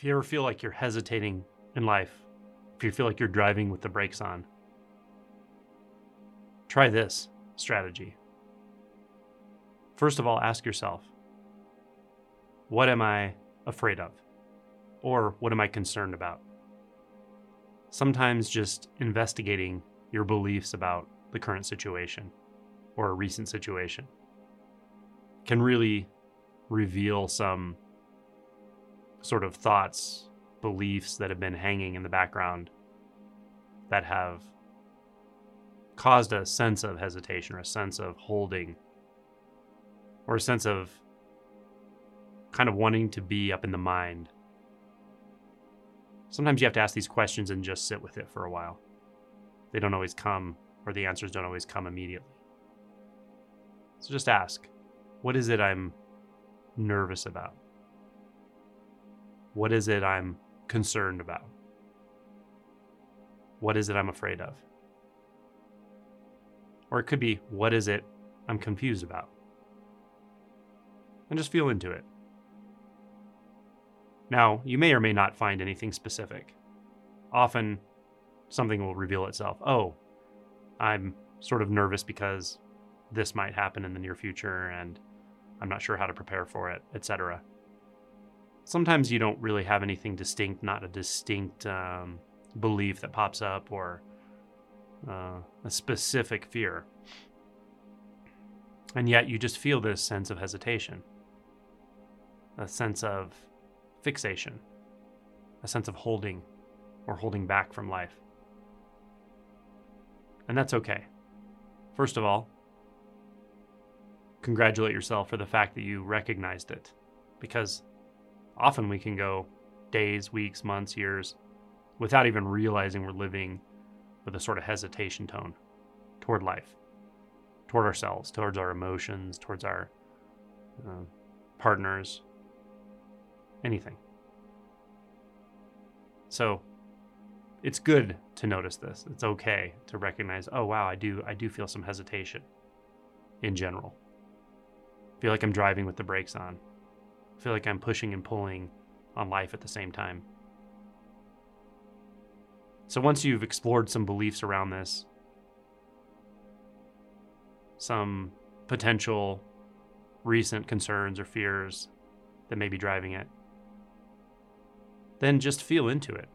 If you ever feel like you're hesitating in life, if you feel like you're driving with the brakes on, try this strategy. First of all, ask yourself what am I afraid of? Or what am I concerned about? Sometimes just investigating your beliefs about the current situation or a recent situation can really reveal some sort of thoughts, beliefs that have been hanging in the background that have caused a sense of hesitation or a sense of holding or a sense of kind of wanting to be up in the mind. Sometimes you have to ask these questions and just sit with it for a while. They don't always come, or the answers don't always come immediately. So just ask what is it I'm nervous about? What is it I'm concerned about? What is it I'm afraid of? Or it could be, what is it I'm confused about? And just feel into it. Now, you may or may not find anything specific. Often, something will reveal itself. Oh, I'm sort of nervous because this might happen in the near future and I'm not sure how to prepare for it, etc. Sometimes you don't really have anything distinct, not a distinct um, belief that pops up or uh, a specific fear. And yet you just feel this sense of hesitation, a sense of fixation, a sense of holding or holding back from life. And that's okay. First of all, congratulate yourself for the fact that you recognized it because often we can go days, weeks, months, years without even realizing we're living with a sort of hesitation tone toward life, toward ourselves, towards our emotions, towards our uh, partners, anything. So it's good to notice this. It's okay to recognize, oh wow, I do I do feel some hesitation in general. Feel like I'm driving with the brakes on. I feel like I'm pushing and pulling on life at the same time. So once you've explored some beliefs around this, some potential recent concerns or fears that may be driving it, then just feel into it.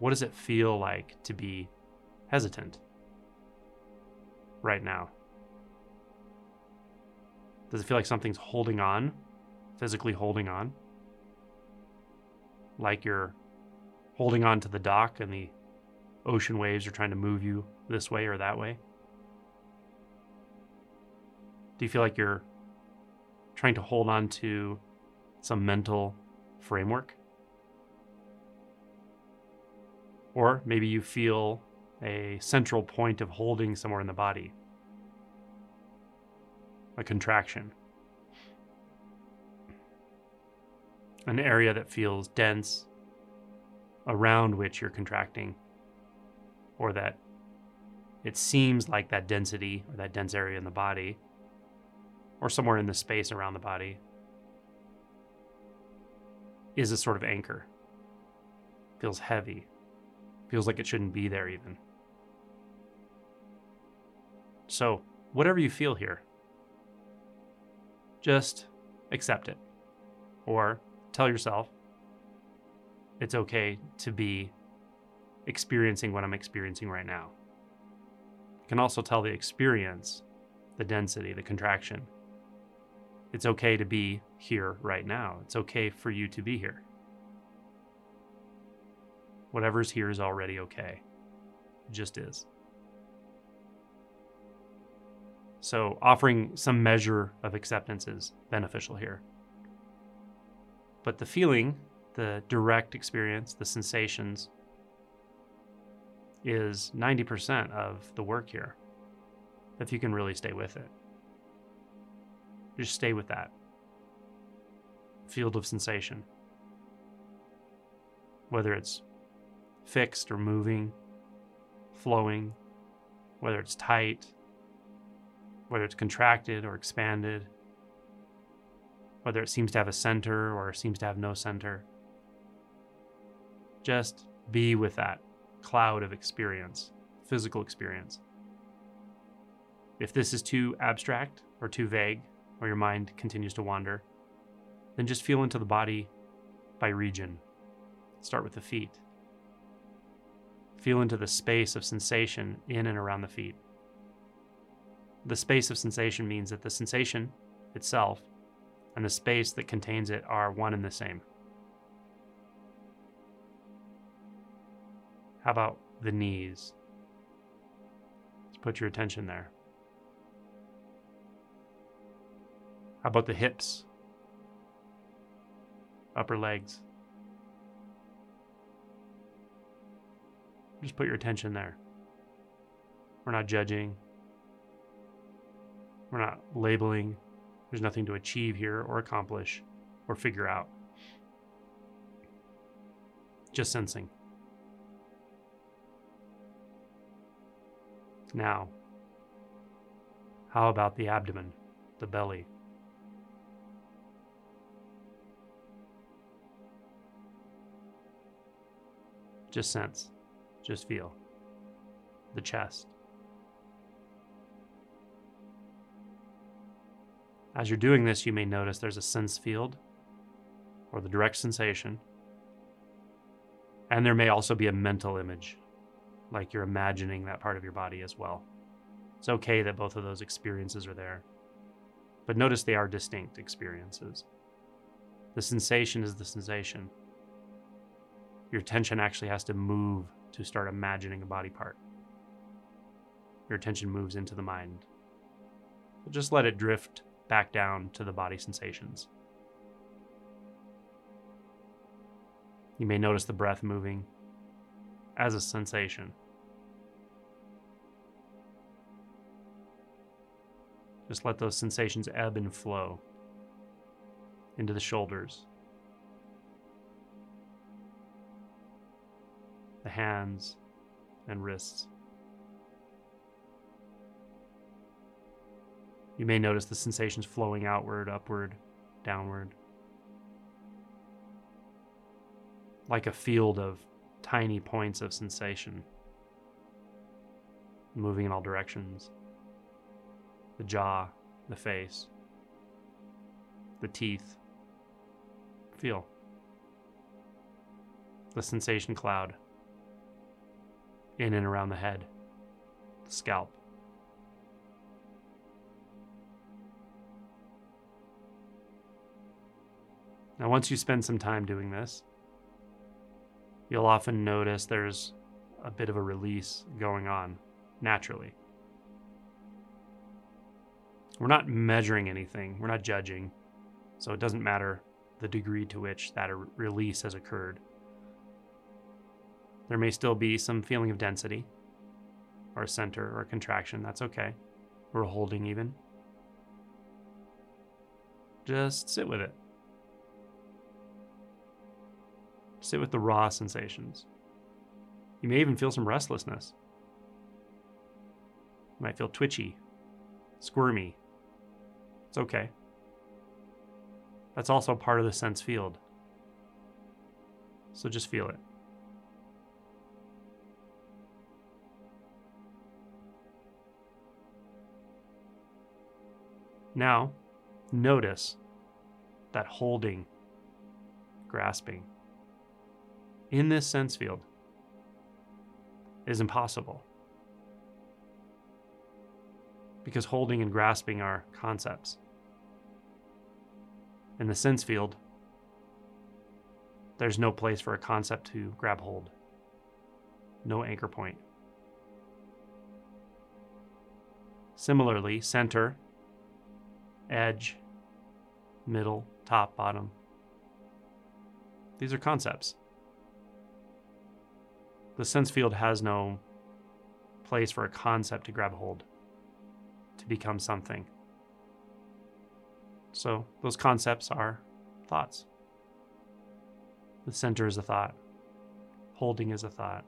What does it feel like to be hesitant right now? Does it feel like something's holding on, physically holding on? Like you're holding on to the dock and the ocean waves are trying to move you this way or that way? Do you feel like you're trying to hold on to some mental framework? Or maybe you feel a central point of holding somewhere in the body, a contraction, an area that feels dense around which you're contracting, or that it seems like that density or that dense area in the body, or somewhere in the space around the body, is a sort of anchor. Feels heavy, Feels like it shouldn't be there, even. So, whatever you feel here, just accept it. Or tell yourself it's okay to be experiencing what I'm experiencing right now. You can also tell the experience, the density, the contraction. It's okay to be here right now. It's okay for you to be here. Whatever's here is already okay. It just is. So, offering some measure of acceptance is beneficial here. But the feeling, the direct experience, the sensations, is 90% of the work here. If you can really stay with it, just stay with that field of sensation. Whether it's fixed or moving, flowing, whether it's tight, whether it's contracted or expanded, whether it seems to have a center or seems to have no center. Just be with that cloud of experience, physical experience. If this is too abstract or too vague, or your mind continues to wander, then just feel into the body by region. Start with the feet. Feel into the space of sensation in and around the feet. The space of sensation means that the sensation itself and the space that contains it are one and the same. How about the knees? Let's put your attention there. How about the hips? Upper legs? Just put your attention there. We're not judging. We're not labeling. There's nothing to achieve here or accomplish or figure out. Just sensing. Now, how about the abdomen, the belly? Just sense. Just feel the chest. As you're doing this, you may notice there's a sense field or the direct sensation. And there may also be a mental image, like you're imagining that part of your body as well. It's okay that both of those experiences are there. But notice they are distinct experiences. The sensation is the sensation. Your attention actually has to move to start imagining a body part. Your attention moves into the mind. So just let it drift back down to the body sensations. You may notice the breath moving as a sensation. Just let those sensations ebb and flow into the shoulders, the hands and wrists. You may notice the sensations flowing outward, upward, downward. Like a field of tiny points of sensation moving in all directions. The jaw, the face, the teeth. Feel the sensation cloud in and around the head, the scalp. Now, once you spend some time doing this, you'll often notice there's a bit of a release going on naturally. We're not measuring anything, we're not judging, so it doesn't matter the degree to which that release has occurred. There may still be some feeling of density, or a center, or a contraction. That's okay. A holding, even. Just sit with it. Sit with the raw sensations. You may even feel some restlessness. You might feel twitchy, squirmy. It's okay. That's also part of the sense field. So just feel it. Now, notice that holding, grasping in this sense field is impossible. Because holding and grasping are concepts. In the sense field, there's no place for a concept to grab hold, no anchor point. Similarly, center edge, middle, top, bottom. These are concepts. The sense field has no place for a concept to grab hold, to become something. So, those concepts are thoughts. The center is a thought, holding is a thought,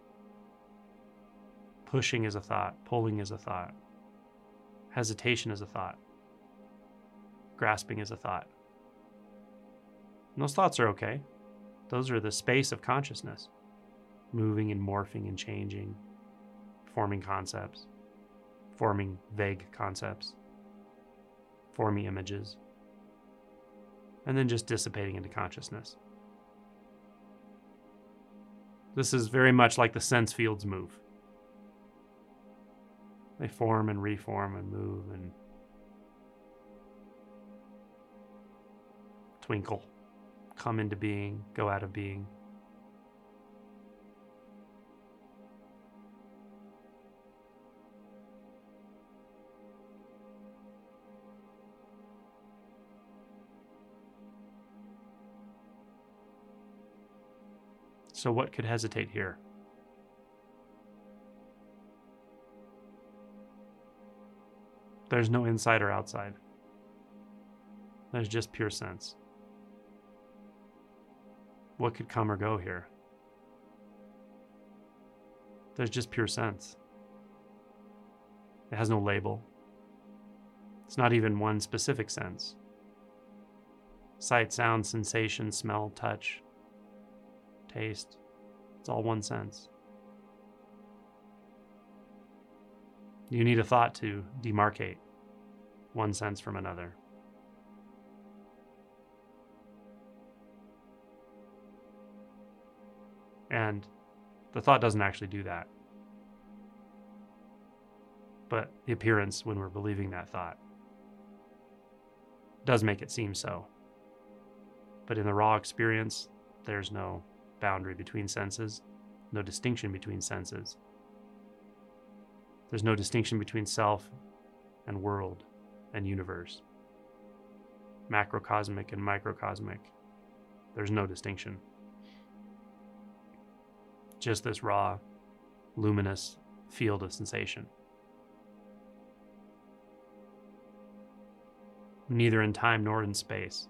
pushing is a thought, pulling is a thought, hesitation is a thought grasping is a thought. And those thoughts are okay. Those are the space of consciousness. Moving and morphing and changing, forming concepts, forming vague concepts, forming images, and then just dissipating into consciousness. This is very much like the sense fields move. They form and reform and move and twinkle, come into being, go out of being. So, what could hesitate here? There's no inside or outside. There's just pure sense. What could come or go here? There's just pure sense. It has no label. It's not even one specific sense. Sight, sound, sensation, smell, touch, taste. It's all one sense. You need a thought to demarcate one sense from another. And the thought doesn't actually do that. But the appearance, when we're believing that thought, does make it seem so. But in the raw experience, there's no boundary between senses, no distinction between senses. There's no distinction between self and world and universe, macrocosmic and microcosmic. There's no distinction. Just this raw, luminous field of sensation. Neither in time nor in space.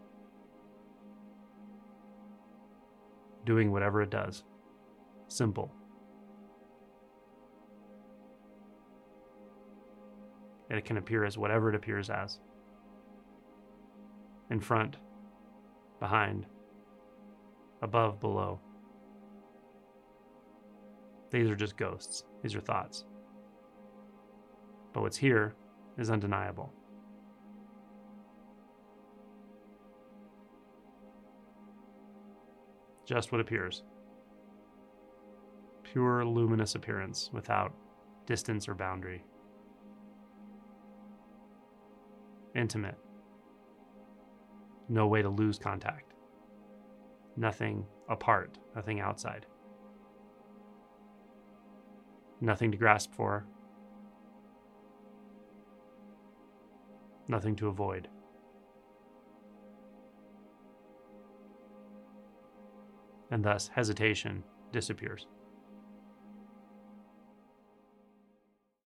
Doing whatever it does. Simple. And it can appear as whatever it appears as in front, behind, above, below. These are just ghosts, these are thoughts. But what's here is undeniable. Just what appears. Pure luminous appearance without distance or boundary. Intimate. No way to lose contact. Nothing apart, nothing outside. Nothing to grasp for. Nothing to avoid. And thus hesitation disappears.